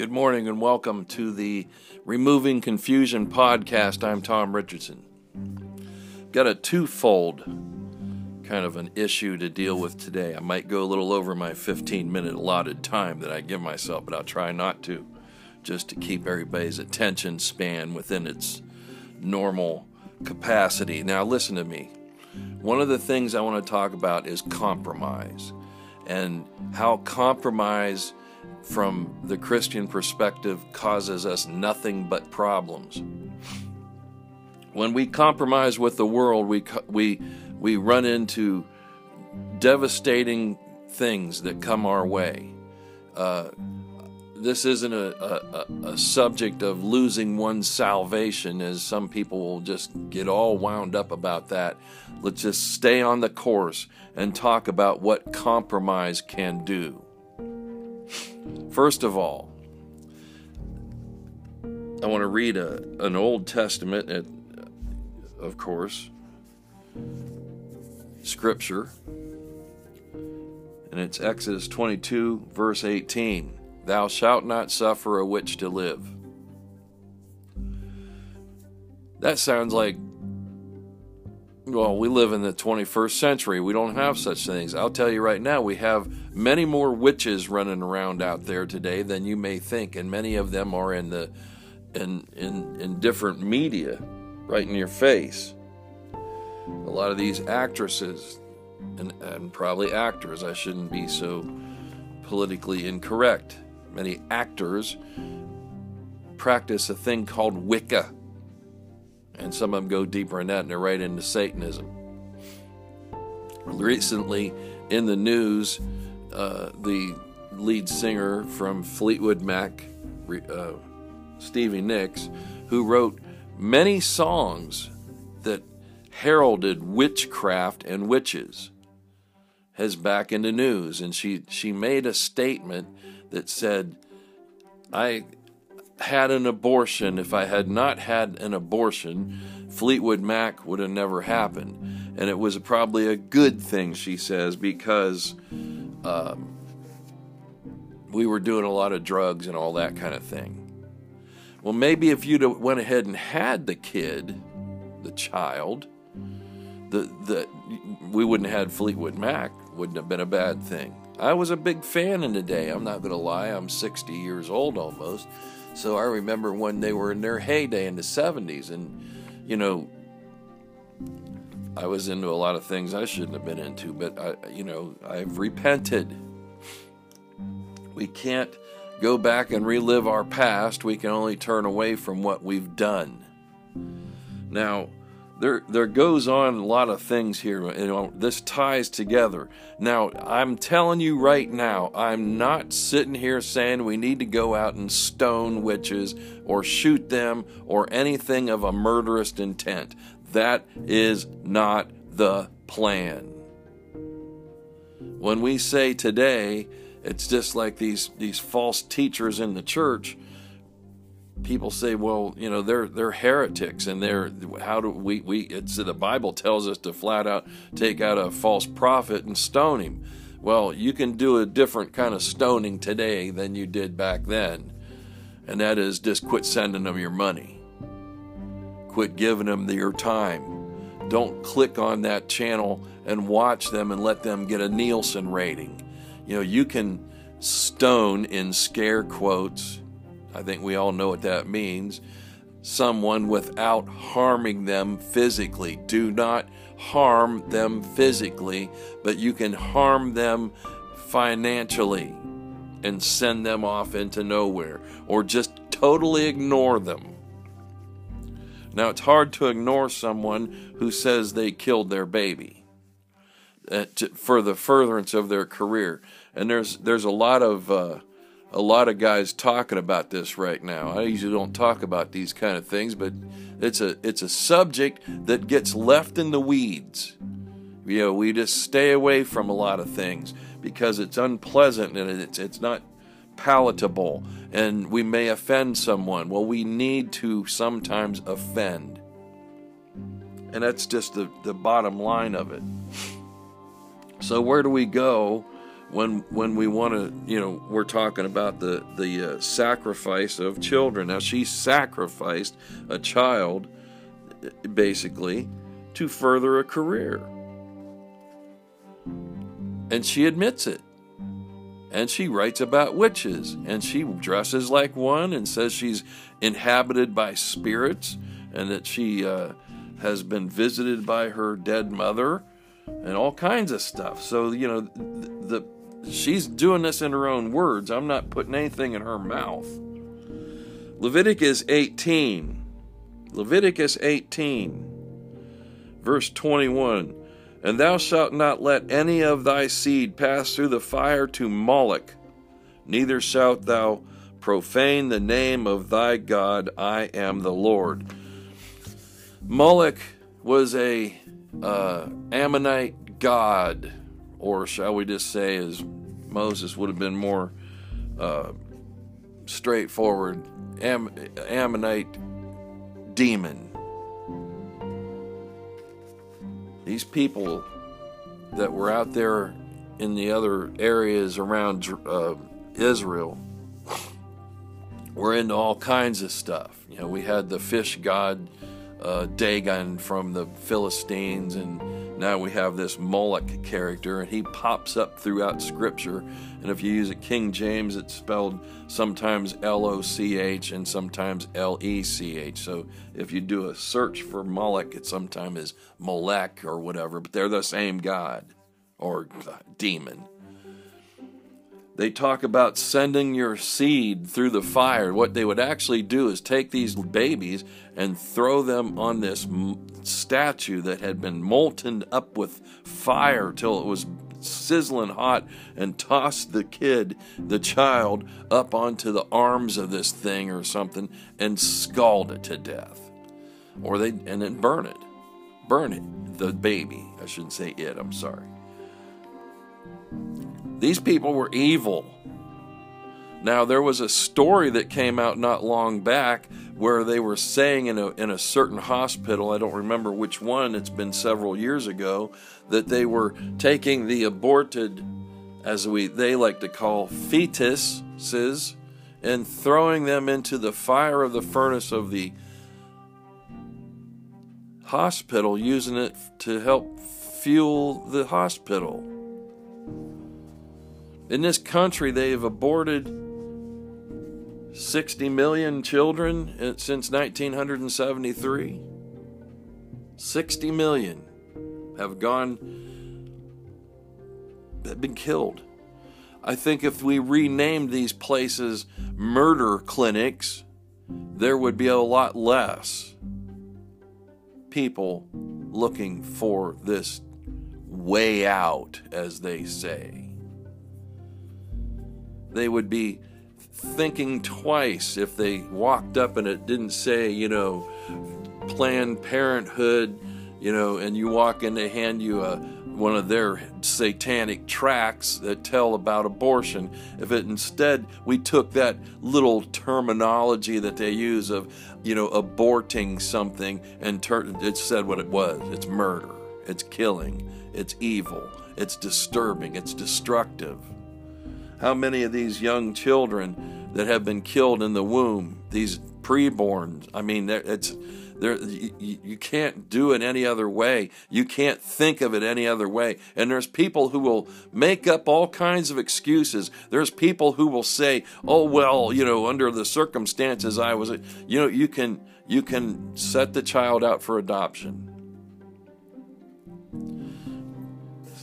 Good morning and welcome to the Removing Confusion podcast. I'm Tom Richardson. Got a twofold kind of an issue to deal with today. I might go a little over my 15 minute allotted time that I give myself, but I'll try not to, just to keep everybody's attention span within its normal capacity. Now, listen to me. One of the things I want to talk about is compromise and how compromise from the Christian perspective causes us nothing but problems. When we compromise with the world, we, we, we run into devastating things that come our way. Uh, this isn't a, a, a, subject of losing one's salvation, as some people will just get all wound up about that. Let's just stay on the course and talk about what compromise can do. First of all, I want to read a, an Old Testament, of course, scripture, and it's Exodus 22, verse 18. Thou shalt not suffer a witch to live. That sounds like, well, we live in the 21st century. We don't have mm. such things. I'll tell you right now, we have many more witches running around out there today than you may think, and many of them are in the in in, in different media, right in your face. A lot of these actresses and, and probably actors, I shouldn't be so politically incorrect many actors practice a thing called Wicca. And some of them go deeper in that and they're right into Satanism. Recently in the news, uh, the lead singer from Fleetwood Mac, uh, Stevie Nicks, who wrote many songs that heralded witchcraft and witches, has back in the news. And she, she made a statement that said, I had an abortion. If I had not had an abortion, Fleetwood Mac would have never happened. And it was probably a good thing, she says, because um, we were doing a lot of drugs and all that kind of thing. Well, maybe if you'd went ahead and had the kid, the child, the, the, we wouldn't have had Fleetwood Mac, wouldn't have been a bad thing. I was a big fan in the day. I'm not going to lie. I'm 60 years old almost. So I remember when they were in their heyday in the 70s. And, you know, I was into a lot of things I shouldn't have been into, but, I, you know, I've repented. We can't go back and relive our past. We can only turn away from what we've done. Now, there there goes on a lot of things here. You know, this ties together. Now, I'm telling you right now, I'm not sitting here saying we need to go out and stone witches or shoot them or anything of a murderous intent. That is not the plan. When we say today, it's just like these these false teachers in the church people say, well, you know, they're they're heretics, and they're how do we we it's the Bible tells us to flat out take out a false prophet and stone him. Well, you can do a different kind of stoning today than you did back then, and that is just quit sending them your money, quit giving them your time. Don't click on that channel and watch them and let them get a Nielsen rating. You know, you can stone in scare quotes I think we all know what that means. Someone without harming them physically. Do not harm them physically, but you can harm them financially and send them off into nowhere or just totally ignore them. Now, it's hard to ignore someone who says they killed their baby uh, to, for the furtherance of their career. And there's there's a lot of uh, a lot of guys talking about this right now. I usually don't talk about these kind of things, but it's a it's a subject that gets left in the weeds. You know, we just stay away from a lot of things because it's unpleasant and it's it's not palatable and we may offend someone. Well, we need to sometimes offend. And that's just the, the bottom line of it. So where do we go when when we want to, you know, we're talking about the the uh, sacrifice of children. Now she sacrificed a child, basically, to further a career, and she admits it. And she writes about witches, and she dresses like one, and says she's inhabited by spirits, and that she uh, has been visited by her dead mother, and all kinds of stuff. So you know, the, the she's doing this in her own words. I'm not putting anything in her mouth. Leviticus 18. Leviticus 18, verse 21. And thou shalt not let any of thy seed pass through the fire to Moloch, neither shalt thou profane the name of thy God. I am the Lord. Moloch was a uh, Ammonite god or shall we just say, as Moses would have been more uh, straightforward, Am- Ammonite demon. These people that were out there in the other areas around uh, Israel were into all kinds of stuff. You know, we had the fish god uh, Dagon from the Philistines and now we have this Moloch character, and he pops up throughout Scripture. And if you use a King James, it's spelled sometimes L O C H and sometimes L E C H. So if you do a search for Moloch, it sometimes is Molech or whatever, but they're the same God or demon. They talk about sending your seed through the fire. What they would actually do is take these babies and throw them on this statue that had been molten up with fire till it was sizzling hot and toss the kid, the child, up onto the arms of this thing or something and scald it to death. Or they and then burn it. Burn it. The baby. I shouldn't say it, I'm sorry. These people were evil. Now, there was a story that came out not long back where they were saying in a, in a certain hospital, I don't remember which one, it's been several years ago, that they were taking the aborted, as we they like to call fetuses, and throwing them into the fire of the furnace of the hospital, using it to help fuel the hospital. In this country, they have aborted 60 million children since 1973. 60 million have gone, have been killed. I think if we renamed these places murder clinics, there would be a lot less people looking for this way out, as they say they would be thinking twice if they walked up and it didn't say, you know, Planned Parenthood, you know, and you walk in, they hand you a one of their satanic tracts that tell about abortion. If it instead we took that little terminology that they use of, you know, aborting something and turned it said what it was. It's murder. It's killing. It's evil. It's disturbing. It's destructive. How many of these young children that have been killed in the womb, these preborns, I mean, it's you, you, can't do it any other way. You can't think of it any other way. And there's people who will make up all kinds of excuses. There's people who will say, "Oh well, you know, under the circumstances I was, you know, you can you can set the child out for adoption."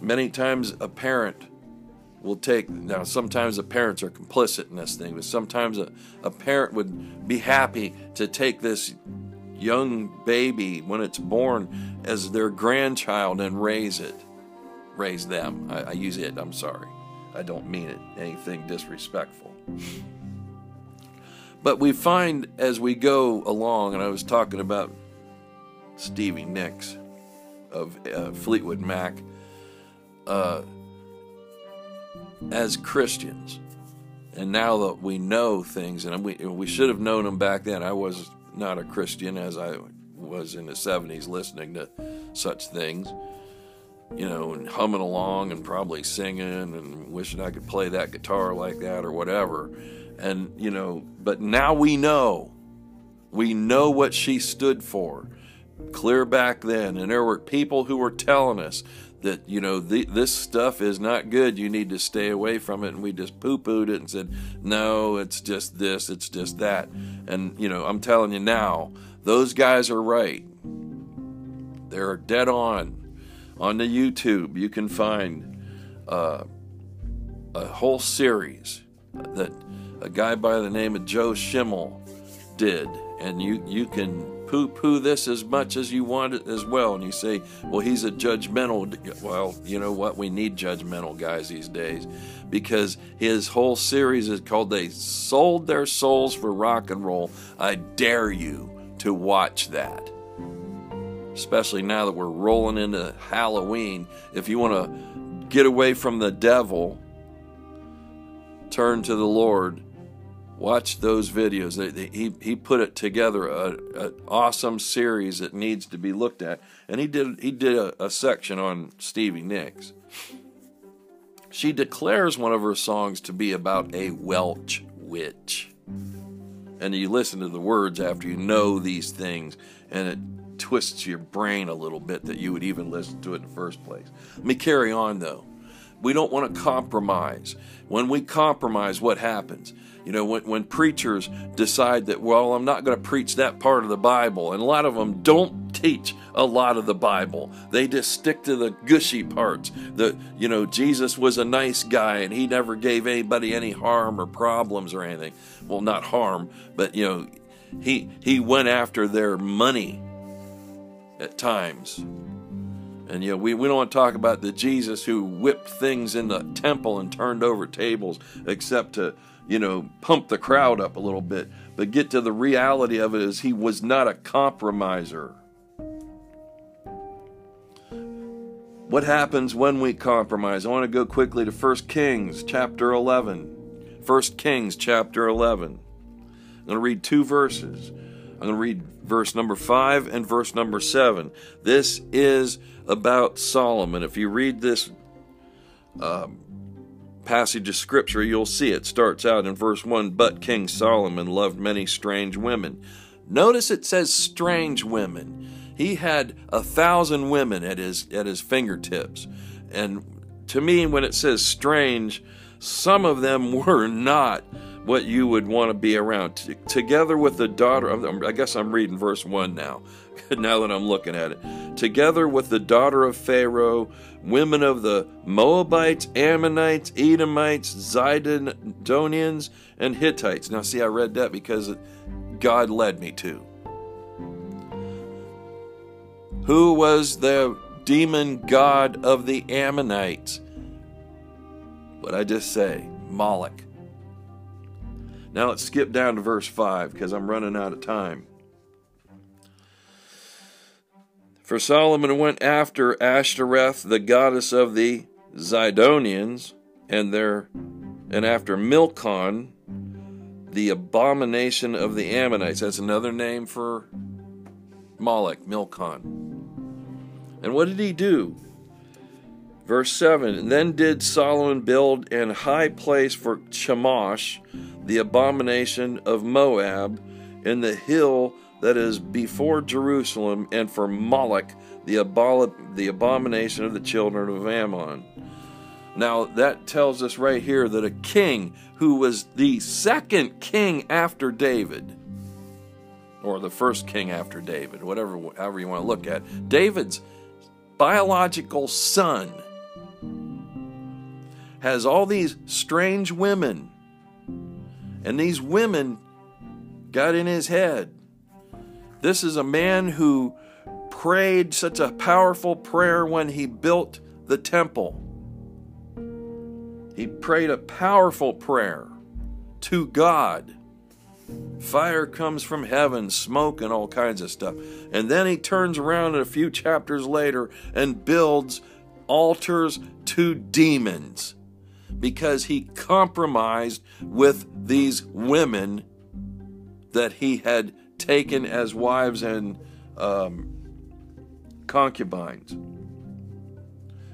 Many times a parent will take now sometimes the parents are complicit in this thing but sometimes a, a parent would be happy to take this young baby when it's born as their grandchild and raise it raise them. I, I use it i'm sorry. I don't mean it anything disrespectful. But we find as we go along and i was talking about stevie nicks of uh, fleetwood mac uh, as Christians. And now that we know things, and we, we should have known them back then, I was not a Christian as I was in the 70s listening to such things. you know, and humming along and probably singing and wishing I could play that guitar like that or whatever. And, you know, but now we know. We know what she stood for clear back then. And there were people who were telling us that, you know, this stuff is not good. You need to stay away from it. And we just poo pooed it and said, no, it's just this, it's just that. And, you know, I'm telling you now, those guys are right. They're dead on on the YouTube, you can find uh, a whole series that a guy by the name of Joe Schimmel did, and you you can poo poo this as much as you want it as well. And you say, well, he's a judgmental. Well, you know what? We need judgmental guys these days because his whole series is called They Sold Their Souls for Rock and Roll. I dare you to watch that especially now that we're rolling into Halloween. If you want to get away from the devil, turn to the Lord. Watch those videos. He, he put it together an awesome series that needs to be looked at, and he did he did a, a section on Stevie Nicks. She declares one of her songs to be about a Welsh witch. And you listen to the words after you know these things, and it twists your brain a little bit that you would even listen to it in the first place. Let me carry on though. We don't want to compromise. When we compromise, what happens? You know, when, when preachers decide that, well, I'm not going to preach that part of the Bible, and a lot of them don't teach a lot of the Bible. They just stick to the gushy parts. The, you know, Jesus was a nice guy and he never gave anybody any harm or problems or anything. Well, not harm, but, you know, he, he went after their money at times. And you know, we, we don't want to talk about the Jesus who whipped things in the temple and turned over tables, except to, you know, pump the crowd up a little bit. But get to the reality of it is he was not a compromiser. What happens when we compromise? I want to go quickly to 1 Kings chapter 11. 1 Kings chapter 11. I'm going to read two verses. I'm going to read verse number 5 and verse number 7. This is about Solomon. If you read this um, passage of scripture, you'll see it starts out in verse 1 But King Solomon loved many strange women. Notice it says strange women. He had a thousand women at his at his fingertips. And to me, when it says strange, some of them were not what you would want to be around. Together with the daughter, of—I guess I'm reading verse 1 now, now that I'm looking at it. Together with the daughter of Pharaoh, women of the Moabites, Ammonites, Edomites, Zidonians, and Hittites. Now, see, I read that because God led me to. Who was the demon god of the Ammonites? What I just say? Moloch. Now let's skip down to verse 5 because I'm running out of time. For Solomon went after Ashtoreth, the goddess of the Zidonians, and their and after Milcom, the abomination of the Ammonites. That's another name for Moloch, Milcom. And what did he do? Verse 7 Then did Solomon build an high place for Chemosh, the abomination of Moab, in the hill that is before Jerusalem, and for Moloch, the, abol- the abomination of the children of Ammon. Now, that tells us right here that a king who was the second king after David, or the first king after David, whatever, however you want to look at, David's biological son has all these strange women. And these women got in his head. This is a man who prayed such a powerful prayer when he built the temple. He prayed a powerful prayer to God. Fire comes from heaven, smoke, and all kinds of stuff. And then he turns around a few chapters later and builds altars to demons because he compromised with these women that he had taken as wives and um, concubines.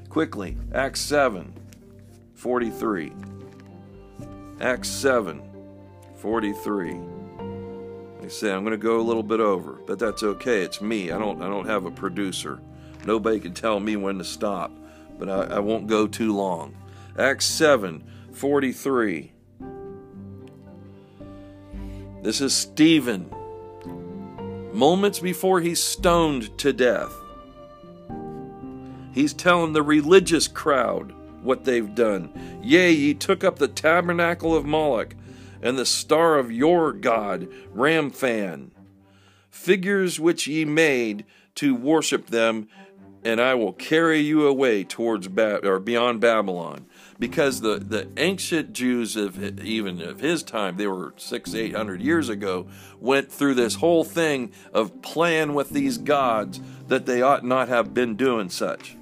Quickly, Acts 7 43. Acts 7 43. I say I'm going to go a little bit over, but that's okay. It's me. I don't I don't have a producer. Nobody can tell me when to stop, but I, I won't go too long. Acts 7 43. This is Stephen. Moments before he's stoned to death. He's telling the religious crowd what they've done. Yea, ye took up the tabernacle of Moloch and the star of your God, Remphan, figures which ye made to worship them, and I will carry you away towards ba- or beyond Babylon. Because the, the ancient Jews of even of his time, they were six, eight hundred years ago, went through this whole thing of playing with these gods that they ought not have been doing such.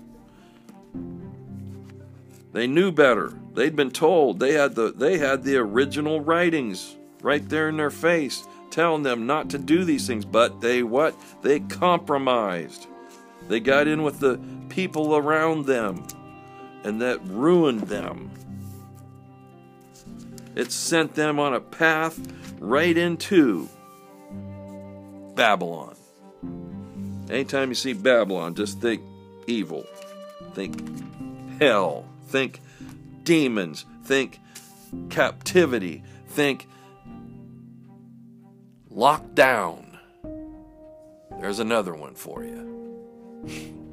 They knew better. They'd been told. They had the they had the original writings right there in their face telling them not to do these things, but they what? They compromised. They got in with the people around them and that ruined them. It sent them on a path right into Babylon. Anytime you see Babylon, just think evil. Think hell think demons, think captivity, think lockdown. There's another one for you.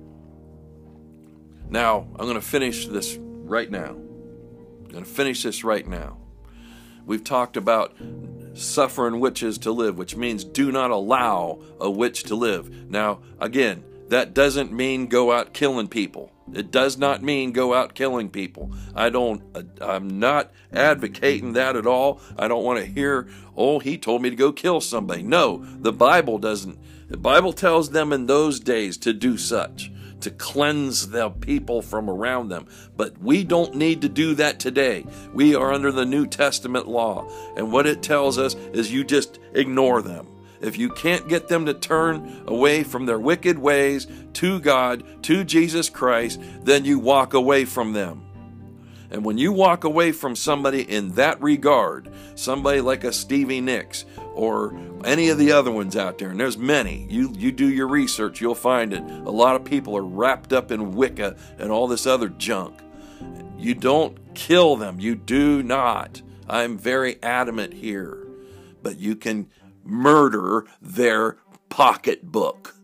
Now, I'm going to finish this right now. I'm going to finish this right now. We've talked about suffering witches to live, which means do not allow a witch to live. Now, again, that doesn't mean go out killing people. It does not mean go out killing people. I don't, I'm not advocating that at all. I don't want to hear, oh, he told me to go kill somebody. No, the Bible doesn't. The Bible tells them in those days to do such, to cleanse the people from around them. But we don't need to do that today. We are under the New Testament law. And what it tells us is you just ignore them. If you can't get them to turn away from their wicked ways to God, to Jesus Christ, then you walk away from them. And when you walk away from somebody in that regard, somebody like a Stevie Nicks or any of the other ones out there, and there's many, you, you do your research, you'll find it. A lot of people are wrapped up in Wicca and all this other junk. You don't kill them. You do not. I'm very adamant here. But you can murder their pocketbook.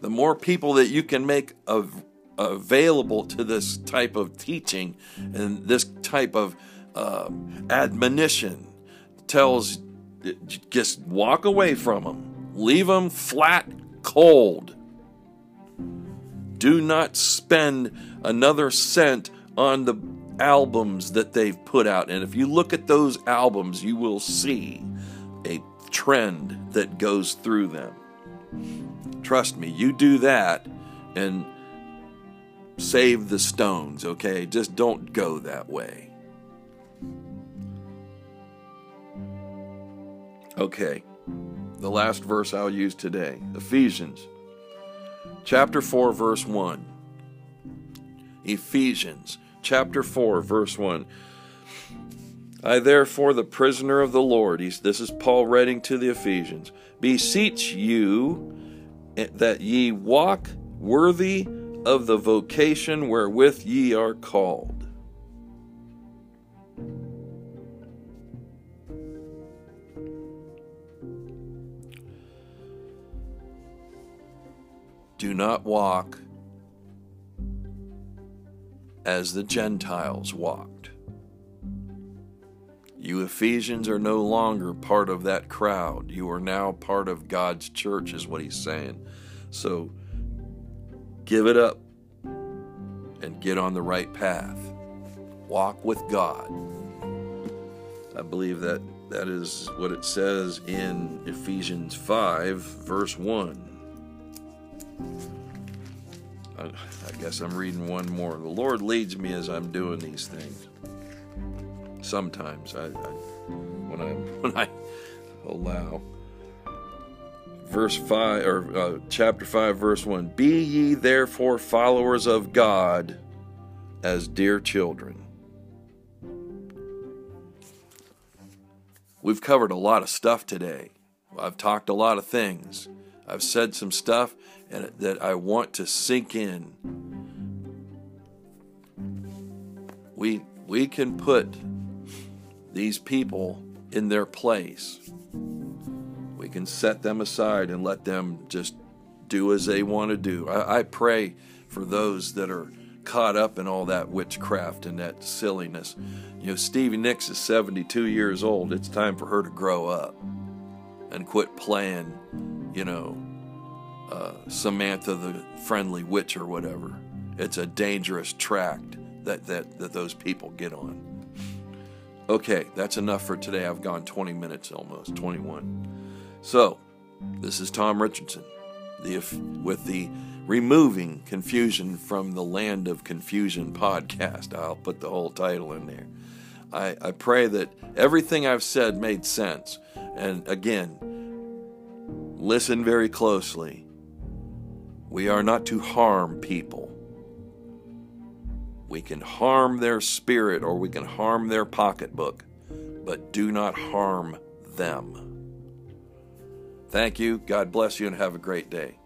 The more people that you can make av- available to this type of teaching and this type of uh, admonition tells just walk away from them, leave them flat cold. Do not spend another cent on the albums that they've put out. And if you look at those albums, you will see a trend that goes through them. Trust me, you do that and save the stones, okay? Just don't go that way. Okay, the last verse I'll use today Ephesians chapter 4, verse 1. Ephesians chapter 4, verse 1. I, therefore, the prisoner of the Lord, this is Paul writing to the Ephesians, beseech you that ye walk worthy of the vocation wherewith ye are called. Do not walk as the Gentiles walked. You Ephesians are no longer part of that crowd. You are now part of God's church, is what he's saying. So give it up and get on the right path. Walk with God. I believe that that is what it says in Ephesians 5, verse 1. I, guess I'm reading one more. The Lord leads me as I'm doing these things. Sometimes I, I when I when I allow verse 5 or uh, chapter 5 verse 1 be ye therefore followers of god as dear children. We've covered a lot of stuff today. I've talked a lot of things. I've said some stuff and that i want to sink in. We we can put these people in their place we can set them aside and let them just do as they want to do. I, I pray for those that are caught up in all that witchcraft and that silliness. You know, Stevie Nicks is 72 years old. It's time for her to grow up and quit playing, you know, uh, Samantha the Friendly Witch or whatever. It's a dangerous tract that, that, that those people get on. Okay, that's enough for today. I've gone 20 minutes almost, 21. So, this is Tom Richardson the, with the Removing Confusion from the Land of Confusion podcast. I'll put the whole title in there. I, I pray that everything I've said made sense. And again, listen very closely. We are not to harm people. We can harm their spirit or we can harm their pocketbook, but do not harm them. Thank you. God bless you and have a great day.